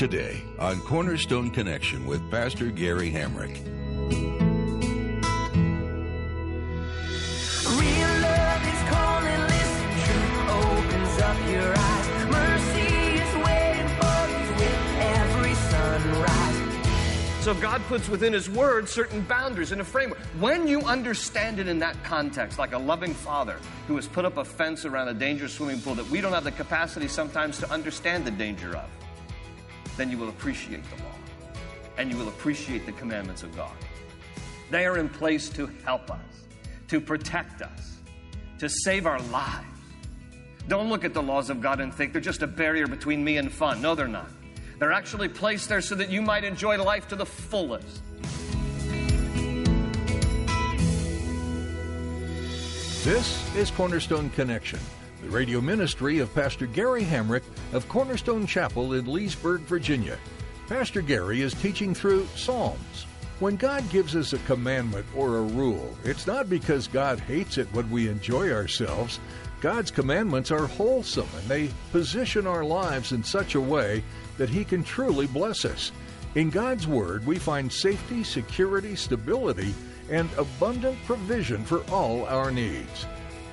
Today on Cornerstone Connection with Pastor Gary Hamrick. Real love is calling, listen, truth opens up your eyes. Mercy is waiting for you with every sunrise. So God puts within His Word certain boundaries and a framework. When you understand it in that context, like a loving father who has put up a fence around a dangerous swimming pool that we don't have the capacity sometimes to understand the danger of, then you will appreciate the law and you will appreciate the commandments of God. They are in place to help us, to protect us, to save our lives. Don't look at the laws of God and think they're just a barrier between me and fun. No, they're not. They're actually placed there so that you might enjoy life to the fullest. This is Cornerstone Connection, radio ministry of Pastor Gary Hamrick of Cornerstone Chapel in Leesburg, Virginia. Pastor Gary is teaching through Psalms. When God gives us a commandment or a rule, it's not because God hates it when we enjoy ourselves. God's commandments are wholesome and they position our lives in such a way that He can truly bless us. In God's Word, we find safety, security, stability, and abundant provision for all our needs.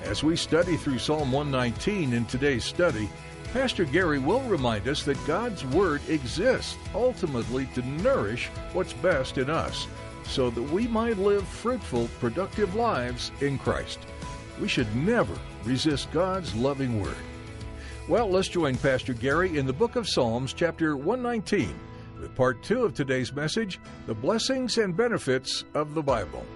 As we study through Psalm 119 in today's study, Pastor Gary will remind us that God's Word exists ultimately to nourish what's best in us, so that we might live fruitful, productive lives in Christ. We should never resist God's loving Word. Well, let's join Pastor Gary in the book of Psalms, chapter 119, with part two of today's message The Blessings and Benefits of the Bible.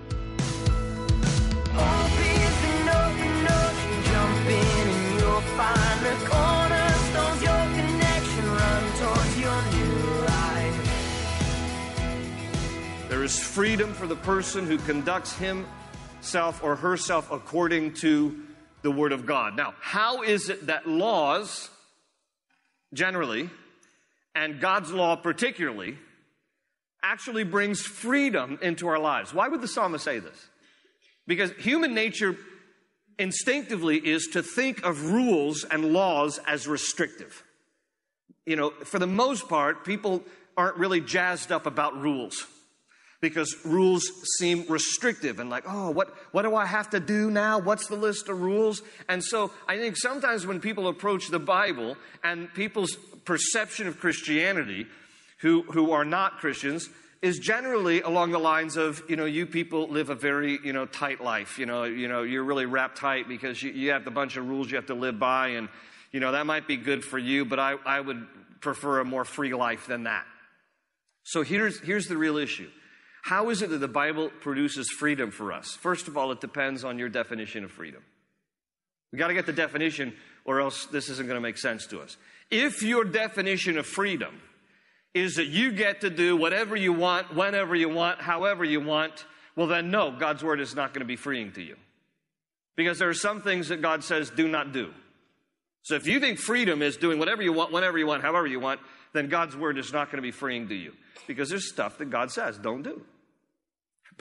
There is freedom for the person who conducts himself or herself according to the Word of God. Now, how is it that laws, generally, and God's law particularly, actually brings freedom into our lives? Why would the psalmist say this? Because human nature instinctively is to think of rules and laws as restrictive. You know, for the most part, people aren't really jazzed up about rules because rules seem restrictive and like, oh, what, what do I have to do now? What's the list of rules? And so I think sometimes when people approach the Bible and people's perception of Christianity, who, who are not Christians, is generally along the lines of, you know, you people live a very, you know, tight life. You know, you know, you're really wrapped tight because you, you have a bunch of rules you have to live by, and you know that might be good for you, but I, I would prefer a more free life than that. So here's here's the real issue. How is it that the Bible produces freedom for us? First of all, it depends on your definition of freedom. We got to get the definition, or else this isn't going to make sense to us. If your definition of freedom is that you get to do whatever you want, whenever you want, however you want, well, then no, God's word is not going to be freeing to you. Because there are some things that God says do not do. So if you think freedom is doing whatever you want, whenever you want, however you want, then God's word is not going to be freeing to you. Because there's stuff that God says don't do.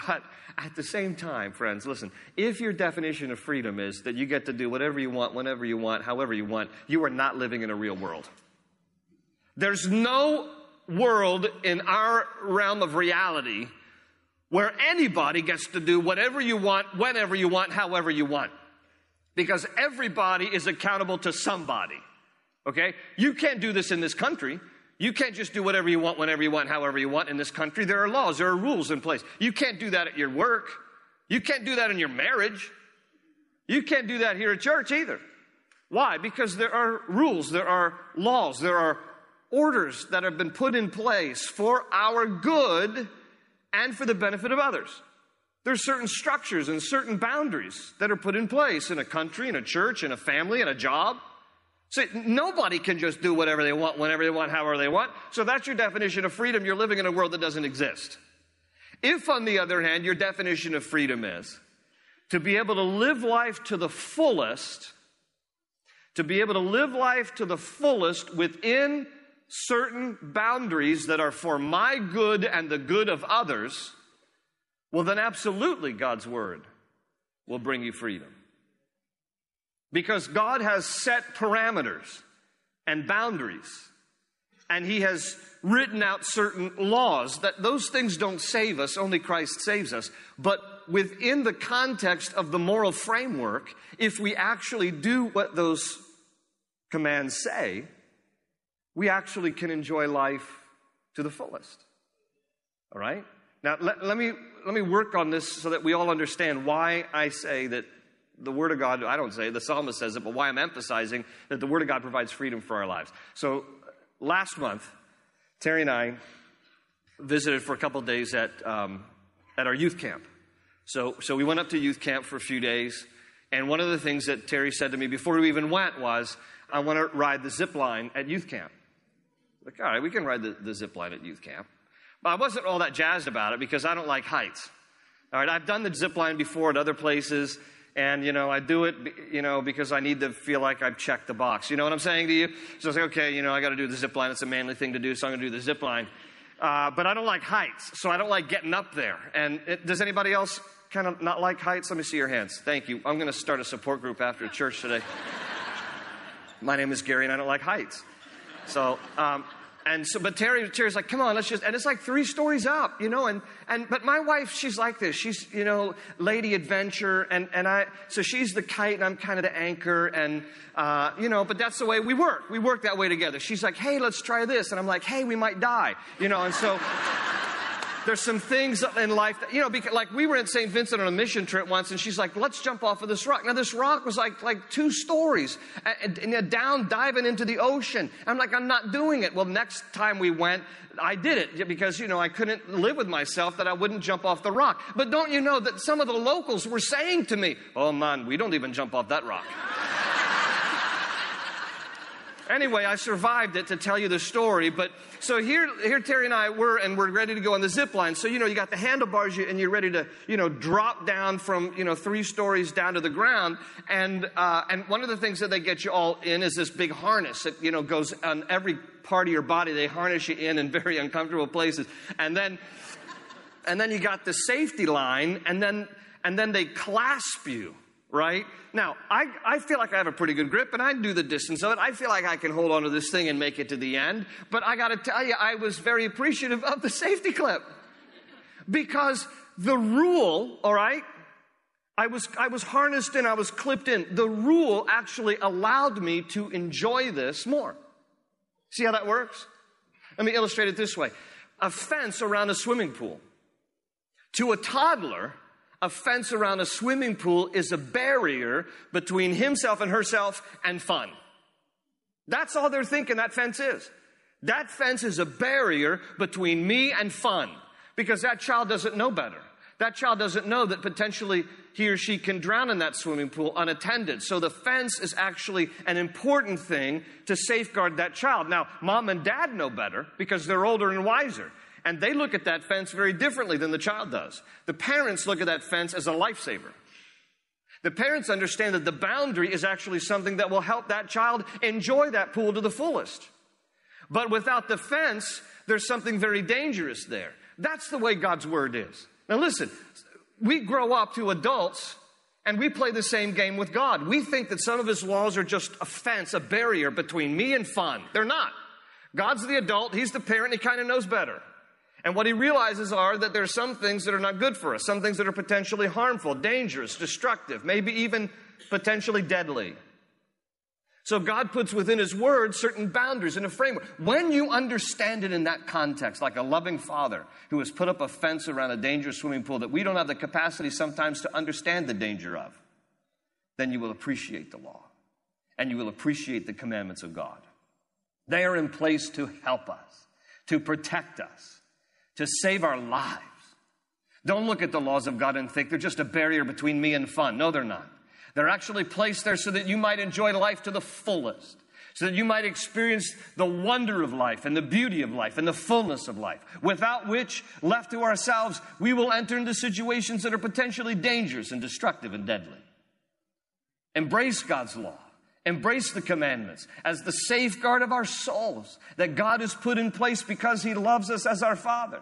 But at the same time, friends, listen, if your definition of freedom is that you get to do whatever you want, whenever you want, however you want, you are not living in a real world. There's no world in our realm of reality where anybody gets to do whatever you want, whenever you want, however you want. Because everybody is accountable to somebody. Okay? You can't do this in this country. You can't just do whatever you want, whenever you want, however you want in this country. There are laws, there are rules in place. You can't do that at your work. You can't do that in your marriage. You can't do that here at church either. Why? Because there are rules, there are laws, there are orders that have been put in place for our good and for the benefit of others. There's certain structures and certain boundaries that are put in place in a country, in a church, in a family, in a job. See, nobody can just do whatever they want, whenever they want, however they want. So that's your definition of freedom. You're living in a world that doesn't exist. If, on the other hand, your definition of freedom is to be able to live life to the fullest, to be able to live life to the fullest within certain boundaries that are for my good and the good of others, well, then absolutely God's word will bring you freedom. Because God has set parameters and boundaries, and He has written out certain laws that those things don't save us, only Christ saves us. But within the context of the moral framework, if we actually do what those commands say, we actually can enjoy life to the fullest. All right? Now, let, let, me, let me work on this so that we all understand why I say that the Word of God, I don't say the psalmist says it, but why I'm emphasizing that the Word of God provides freedom for our lives. So, last month, Terry and I visited for a couple days at, um, at our youth camp. So, so we went up to youth camp for a few days, and one of the things that Terry said to me before we even went was, I want to ride the zip line at youth camp. Like, all right, we can ride the, the zip line at youth camp. But I wasn't all that jazzed about it because I don't like heights. All right, I've done the zip line before at other places, and you know I do it, you know, because I need to feel like I've checked the box. You know what I'm saying to you? So I was like, okay, you know, I got to do the zip line. It's a manly thing to do, so I'm going to do the zip line. Uh, but I don't like heights, so I don't like getting up there. And it, does anybody else kind of not like heights? Let me see your hands. Thank you. I'm going to start a support group after church today. My name is Gary, and I don't like heights. So. Um, and so, but Terry, Terry's like, come on, let's just, and it's like three stories up, you know, and, and, but my wife, she's like this. She's, you know, lady adventure, and, and I, so she's the kite, and I'm kind of the anchor, and, uh, you know, but that's the way we work. We work that way together. She's like, hey, let's try this. And I'm like, hey, we might die, you know, and so, there's some things in life that, you know, because, like we were in St. Vincent on a mission trip once, and she's like, let's jump off of this rock. Now, this rock was like, like two stories and, and down, diving into the ocean. I'm like, I'm not doing it. Well, next time we went, I did it because, you know, I couldn't live with myself that I wouldn't jump off the rock. But don't you know that some of the locals were saying to me, oh man, we don't even jump off that rock. Anyway, I survived it to tell you the story. But so here, here Terry and I were, and we're ready to go on the zip line. So, you know, you got the handlebars and you're ready to, you know, drop down from, you know, three stories down to the ground. And, uh, and one of the things that they get you all in is this big harness that, you know, goes on every part of your body. They harness you in in very uncomfortable places. And then, and then you got the safety line and then, and then they clasp you right? Now, I, I feel like I have a pretty good grip and I do the distance of it. I feel like I can hold on to this thing and make it to the end. But I got to tell you, I was very appreciative of the safety clip because the rule, all right? I was, I was harnessed in, I was clipped in. The rule actually allowed me to enjoy this more. See how that works? Let me illustrate it this way a fence around a swimming pool. To a toddler, a fence around a swimming pool is a barrier between himself and herself and fun. That's all they're thinking that fence is. That fence is a barrier between me and fun because that child doesn't know better. That child doesn't know that potentially he or she can drown in that swimming pool unattended. So the fence is actually an important thing to safeguard that child. Now, mom and dad know better because they're older and wiser. And they look at that fence very differently than the child does. The parents look at that fence as a lifesaver. The parents understand that the boundary is actually something that will help that child enjoy that pool to the fullest. But without the fence, there's something very dangerous there. That's the way God's word is. Now listen, we grow up to adults and we play the same game with God. We think that some of his laws are just a fence, a barrier between me and fun. They're not. God's the adult, he's the parent, he kind of knows better. And what he realizes are that there are some things that are not good for us, some things that are potentially harmful, dangerous, destructive, maybe even potentially deadly. So God puts within his word certain boundaries and a framework. When you understand it in that context, like a loving father who has put up a fence around a dangerous swimming pool that we don't have the capacity sometimes to understand the danger of, then you will appreciate the law and you will appreciate the commandments of God. They are in place to help us, to protect us, to save our lives. Don't look at the laws of God and think they're just a barrier between me and fun. No, they're not. They're actually placed there so that you might enjoy life to the fullest, so that you might experience the wonder of life and the beauty of life and the fullness of life, without which, left to ourselves, we will enter into situations that are potentially dangerous and destructive and deadly. Embrace God's law. Embrace the commandments as the safeguard of our souls that God has put in place because He loves us as our Father.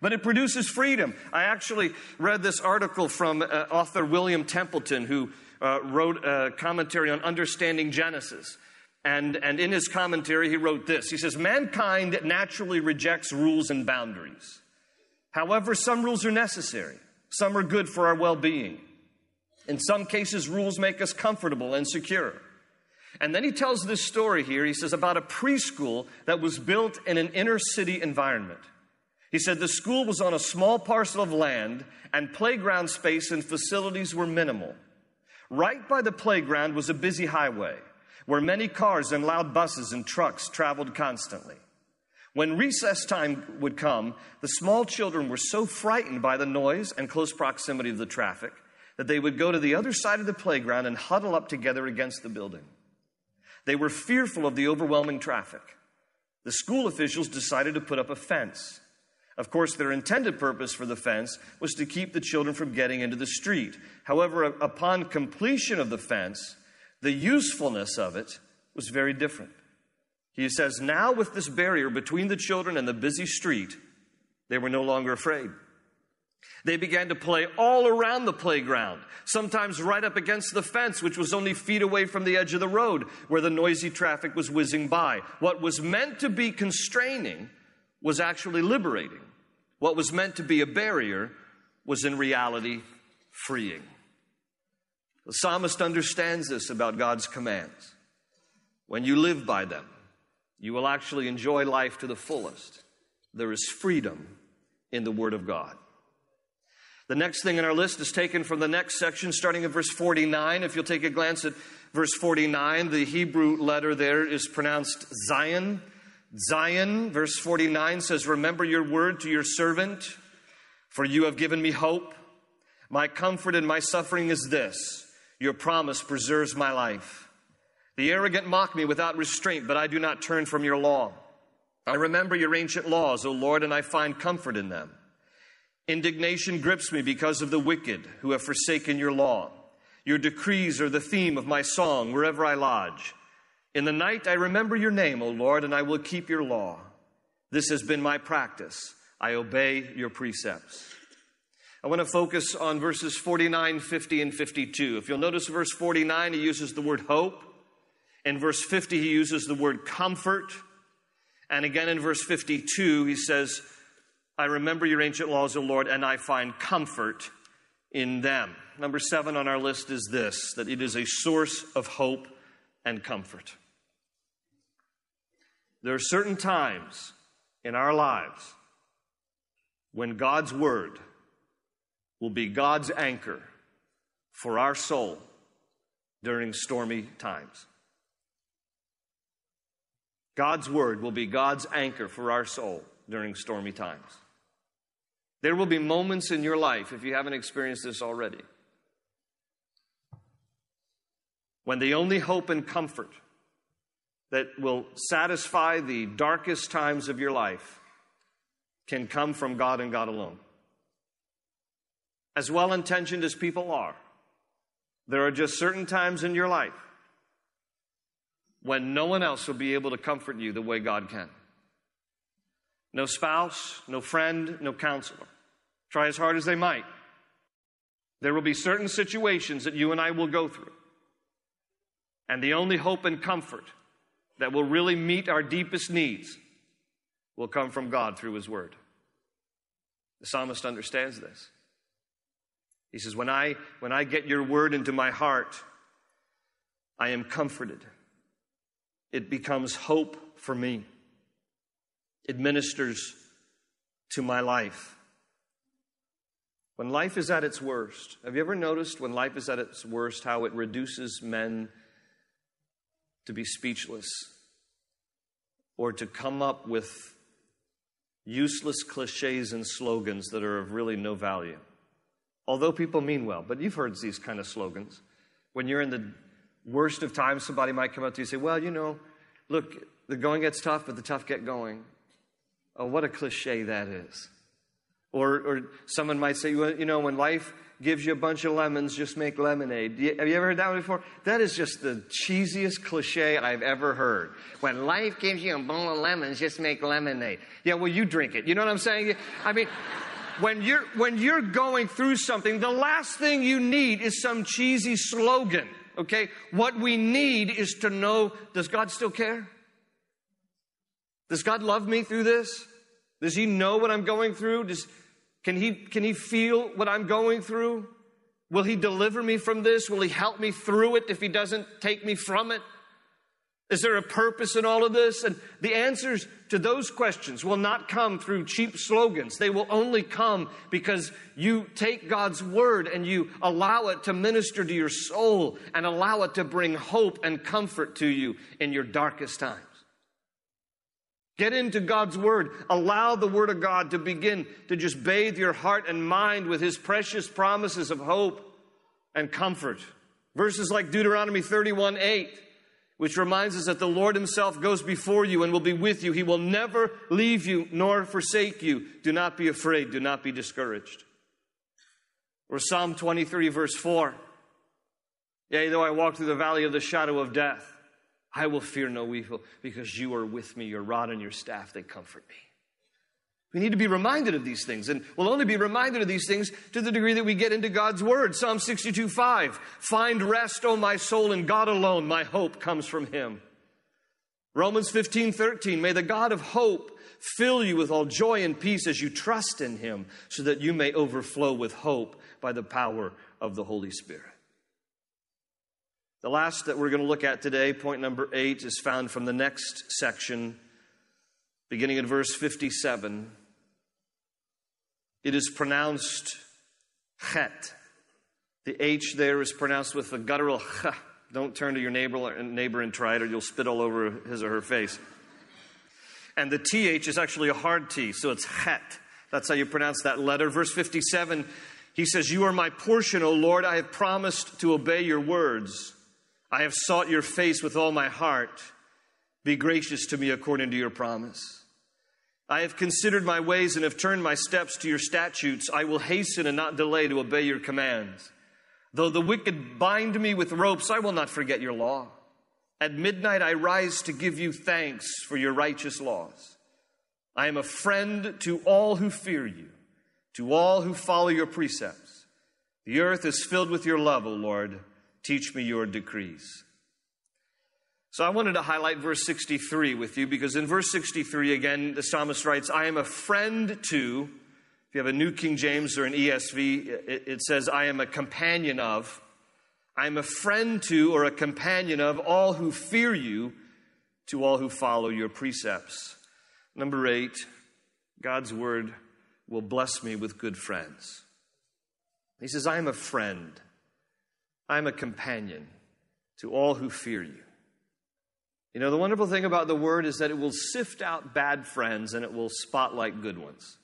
But it produces freedom. I actually read this article from uh, author William Templeton, who uh, wrote a commentary on understanding Genesis. And, and in his commentary, he wrote this He says, Mankind naturally rejects rules and boundaries. However, some rules are necessary, some are good for our well being. In some cases, rules make us comfortable and secure. And then he tells this story here. He says about a preschool that was built in an inner city environment. He said the school was on a small parcel of land and playground space and facilities were minimal. Right by the playground was a busy highway where many cars and loud buses and trucks traveled constantly. When recess time would come, the small children were so frightened by the noise and close proximity of the traffic that they would go to the other side of the playground and huddle up together against the building. They were fearful of the overwhelming traffic. The school officials decided to put up a fence. Of course, their intended purpose for the fence was to keep the children from getting into the street. However, upon completion of the fence, the usefulness of it was very different. He says, now with this barrier between the children and the busy street, they were no longer afraid. They began to play all around the playground, sometimes right up against the fence, which was only feet away from the edge of the road where the noisy traffic was whizzing by. What was meant to be constraining was actually liberating. What was meant to be a barrier was in reality freeing. The psalmist understands this about God's commands. When you live by them, you will actually enjoy life to the fullest. There is freedom in the Word of God. The next thing in our list is taken from the next section, starting at verse 49. If you'll take a glance at verse 49, the Hebrew letter there is pronounced Zayin. Zayin, verse 49 says, Remember your word to your servant, for you have given me hope. My comfort in my suffering is this your promise preserves my life. The arrogant mock me without restraint, but I do not turn from your law. I remember your ancient laws, O Lord, and I find comfort in them. Indignation grips me because of the wicked who have forsaken your law. Your decrees are the theme of my song wherever I lodge. In the night I remember your name, O Lord, and I will keep your law. This has been my practice. I obey your precepts. I want to focus on verses 49, 50, and 52. If you'll notice verse 49, he uses the word hope. In verse 50, he uses the word comfort. And again in verse 52, he says, I remember your ancient laws, O Lord, and I find comfort in them. Number seven on our list is this that it is a source of hope and comfort. There are certain times in our lives when God's word will be God's anchor for our soul during stormy times. God's word will be God's anchor for our soul during stormy times. There will be moments in your life, if you haven't experienced this already, when the only hope and comfort that will satisfy the darkest times of your life can come from God and God alone as well intentioned as people are, there are just certain times in your life when no one else will be able to comfort you the way God can. No spouse, no friend, no counselor. Try as hard as they might. There will be certain situations that you and I will go through. And the only hope and comfort that will really meet our deepest needs will come from God through His Word. The psalmist understands this. He says, when I, when I get your word into my heart, I am comforted. It becomes hope for me. It ministers to my life. When life is at its worst, have you ever noticed when life is at its worst how it reduces men to be speechless or to come up with useless cliches and slogans that are of really no value? although people mean well. But you've heard these kind of slogans. When you're in the worst of times, somebody might come up to you and say, Well, you know, look, the going gets tough, but the tough get going. Oh, what a cliche that is. Or, or someone might say, well, you know, when life gives you a bunch of lemons, just make lemonade. Have you ever heard that one before? That is just the cheesiest cliche I've ever heard. When life gives you a bowl of lemons, just make lemonade. Yeah, well, you drink it. You know what I'm saying? I mean, when you're, when you're going through something, the last thing you need is some cheesy slogan, okay? What we need is to know, does God still care? Does God love me through this? Does He know what I'm going through? Does, can he, can he feel what I'm going through? Will he deliver me from this? Will he help me through it if he doesn't take me from it? Is there a purpose in all of this? And the answers to those questions will not come through cheap slogans. They will only come because you take God's word and you allow it to minister to your soul and allow it to bring hope and comfort to you in your darkest times. Get into God's Word. Allow the Word of God to begin to just bathe your heart and mind with His precious promises of hope and comfort. Verses like Deuteronomy 31 8, which reminds us that the Lord Himself goes before you and will be with you. He will never leave you nor forsake you. Do not be afraid. Do not be discouraged. Or Psalm 23, verse 4. Yea, though I walk through the valley of the shadow of death, I will fear no evil because you are with me, your rod and your staff, they comfort me. We need to be reminded of these things, and we'll only be reminded of these things to the degree that we get into God's Word. Psalm 62 5 Find rest, O my soul, in God alone. My hope comes from Him. Romans 15 13 May the God of hope fill you with all joy and peace as you trust in Him, so that you may overflow with hope by the power of the Holy Spirit. The last that we're going to look at today, point number eight, is found from the next section, beginning in verse 57. It is pronounced chet. The H there is pronounced with the guttural ch. Don't turn to your neighbor, neighbor and try it, or you'll spit all over his or her face. And the TH is actually a hard T, so it's chet. That's how you pronounce that letter. Verse 57, he says, You are my portion, O Lord. I have promised to obey your words. I have sought your face with all my heart. Be gracious to me according to your promise. I have considered my ways and have turned my steps to your statutes. I will hasten and not delay to obey your commands. Though the wicked bind me with ropes, I will not forget your law. At midnight I rise to give you thanks for your righteous laws. I am a friend to all who fear you, to all who follow your precepts. The earth is filled with your love, O Lord. Teach me your decrees. So I wanted to highlight verse 63 with you because in verse 63, again, the psalmist writes, I am a friend to, if you have a New King James or an ESV, it, says, I am a companion of. I am a friend to or a companion of all who fear you, to all who follow your precepts. Number eight, God's word will bless me with good friends. He says, I am a friend. I'm a companion to all who fear you. You know, the wonderful thing about the word is that it will sift out bad friends and it will spotlight good ones.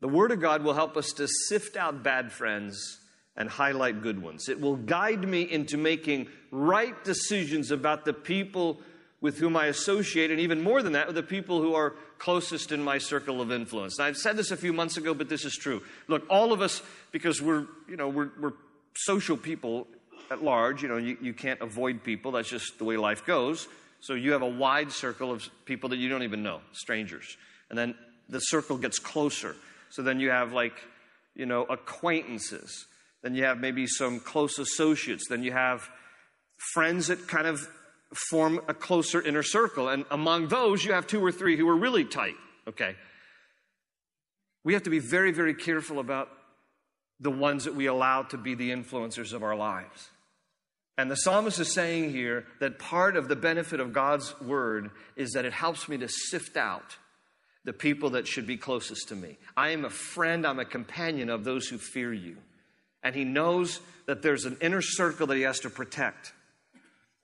The word of God will help us to sift out bad friends and highlight good ones. It will guide me into making right decisions about the people with whom I associate, and even more than that, with the people who are closest in my circle of influence. Now, I've said this a few months ago, but this is true. Look, all of us, because we're, you know, we're, we're social people at large. You know, you, you can't avoid people. That's just the way life goes. So you have a wide circle of people that you don't even know, strangers. And then the circle gets closer. So then you have like, you know, acquaintances. Then you have maybe some close associates. Then you have friends that kind of form a closer inner circle. And among those, you have two or three who are really tight, okay? We have to be very, very careful about the ones that we allow to be the influencers of our lives. And the psalmist is saying here that part of the benefit of God's word is that it helps me to sift out the people that should be closest to me. I am a friend, I'm a companion of those who fear you. And he knows that there's an inner circle that he has to protect.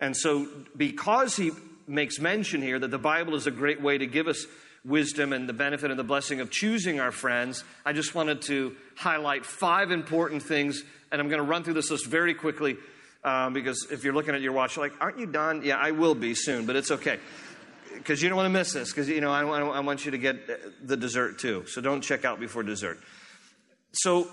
And so, because he makes mention here that the Bible is a great way to give us wisdom and the benefit and the blessing of choosing our friends, I just wanted to highlight five important things, and I'm going to run through this list very quickly. Uh, because if you're looking at your watch, you're like, aren't you done? Yeah, I will be soon, but it's okay. Because you don't want to miss this, because, you know, I, I want you to get the dessert too. So don't check out before dessert. So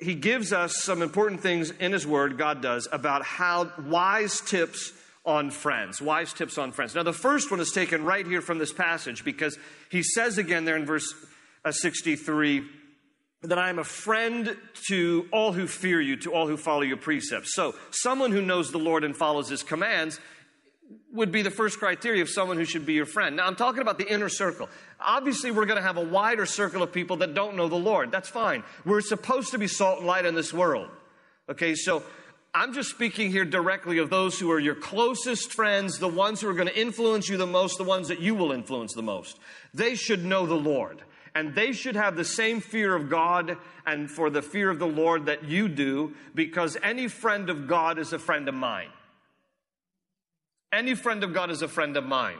he gives us some important things in his word, God does, about how wise tips on friends. Wise tips on friends. Now, the first one is taken right here from this passage because he says again there in verse uh, 63 that I am a friend to all who fear you, to all who follow your precepts. So, someone who knows the Lord and follows his commands would be the first criteria of someone who should be your friend. Now, I'm talking about the inner circle. Obviously, we're going to have a wider circle of people that don't know the Lord. That's fine. We're supposed to be salt and light in this world. Okay, so I'm just speaking here directly of those who are your closest friends, the ones who are going to influence you the most, the ones that you will influence the most. They should know the Lord. And they should have the same fear of God and for the fear of the Lord that you do, because any friend of God is a friend of mine. Any friend of God is a friend of mine.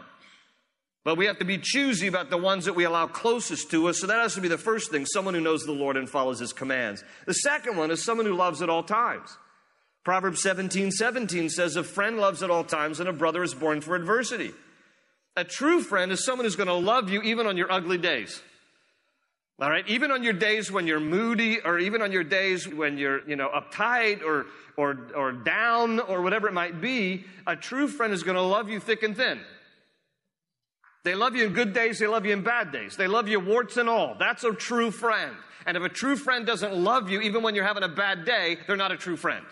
But we have to be choosy about the ones that we allow closest to us. So that has to be the first thing someone who knows the Lord and follows his commands. The second one is someone who loves at all times. Proverbs 17 17 says, A friend loves at all times, and a brother is born for adversity. A true friend is someone who's going to love you even on your ugly days. All right, even on your days when you're moody, or even on your days when you're, you know, uptight or or or down or whatever it might be, a true friend is going to love you thick and thin. They love you in good days, they love you in bad days. They love you warts and all. That's a true friend. And if a true friend doesn't love you even when you're having a bad day, they're not a true friend.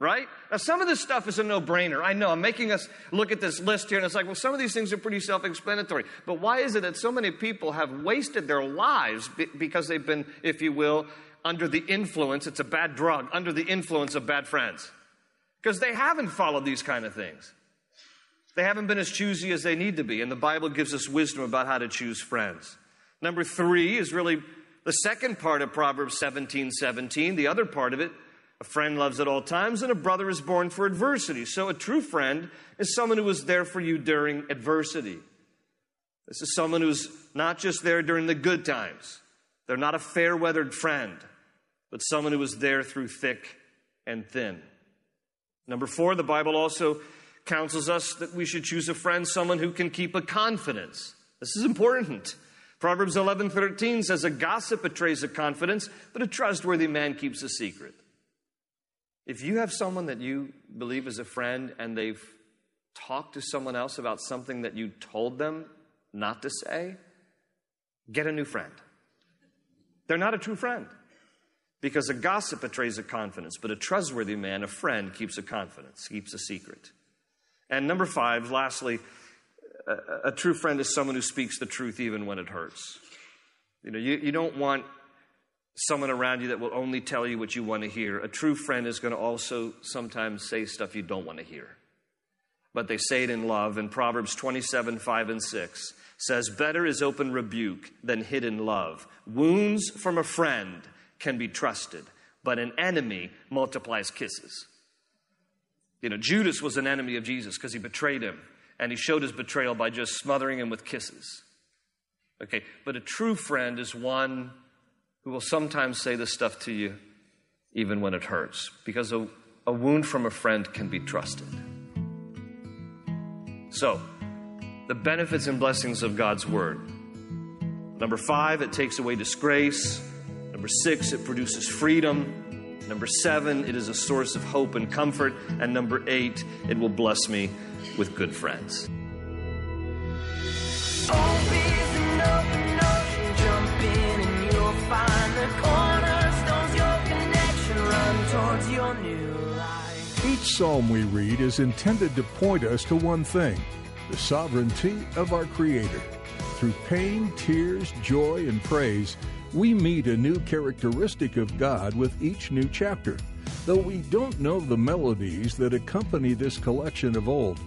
Right? Now, some of this stuff is a no brainer. I know. I'm making us look at this list here, and it's like, well, some of these things are pretty self explanatory. But why is it that so many people have wasted their lives because they've been, if you will, under the influence, it's a bad drug, under the influence of bad friends? Because they haven't followed these kind of things. They haven't been as choosy as they need to be, and the Bible gives us wisdom about how to choose friends. Number three is really the second part of Proverbs 17 17. The other part of it a friend loves at all times, and a brother is born for adversity. So, a true friend is someone who is there for you during adversity. This is someone who's not just there during the good times. They're not a fair weathered friend, but someone who is there through thick and thin. Number four, the Bible also counsels us that we should choose a friend, someone who can keep a confidence. This is important. Proverbs 11:13 says a gossip betrays a confidence, but a trustworthy man keeps a secret. If you have someone that you believe is a friend and they've talked to someone else about something that you told them not to say, get a new friend. They're not a true friend. Because a gossip betrays a confidence, but a trustworthy man, a friend, keeps a confidence, keeps a secret. And number five, lastly, a, a true friend is someone who speaks the truth even when it hurts. You know, you, you don't want someone around you that will only tell you what you want to hear. A true friend is going to also sometimes say stuff you don't want to hear. But they say it in love. And Proverbs 27 5 and 6 says, Better is open rebuke than hidden love. Wounds from a friend can be trusted, but an enemy multiplies kisses. You know, Judas was an enemy of Jesus because he betrayed him, and he showed his betrayal by just smothering him with kisses. Okay, but a true friend is one who will sometimes say this stuff to you even when it hurts, because a, a wound from a friend can be trusted. So, the benefits and blessings of God's Word. Number five, it takes away disgrace. Number six, it produces freedom. Number seven, it is a source of hope and comfort. And number eight, it will bless me with good friends. Each psalm we read is intended to point us to one thing the sovereignty of our Creator. Through pain, tears, joy, and praise, we meet a new characteristic of God with each new chapter. Though we don't know the melodies that accompany this collection of old,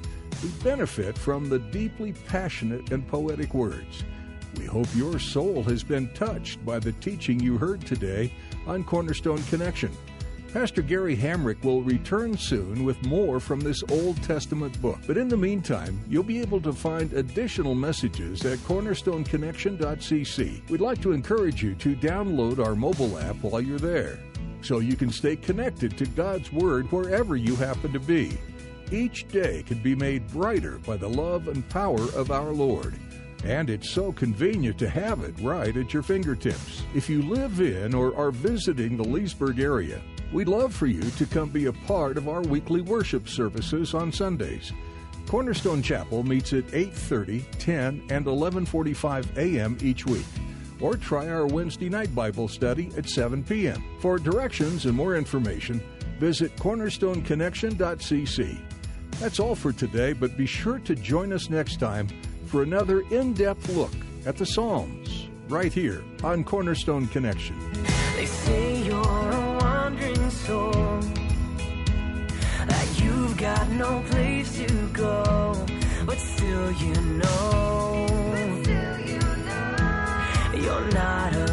we benefit from the deeply passionate and poetic words. We hope your soul has been touched by the teaching you heard today on Cornerstone Connection. Pastor Gary Hamrick will return soon with more from this Old Testament book. But in the meantime, you'll be able to find additional messages at cornerstoneconnection.cc. We'd like to encourage you to download our mobile app while you're there. so you can stay connected to God's Word wherever you happen to be. Each day can be made brighter by the love and power of our Lord. And it's so convenient to have it right at your fingertips. If you live in or are visiting the Leesburg area, we'd love for you to come be a part of our weekly worship services on Sundays. Cornerstone Chapel meets at 8:30, 10, and 11:45 a.m. each week. Or try our Wednesday night Bible study at 7 p.m. For directions and more information, visit cornerstoneconnection.cc. That's all for today, but be sure to join us next time for another in depth look at the Psalms, right here on Cornerstone Connection. Soul, that you've got no place to go, but still you know, you're not alone.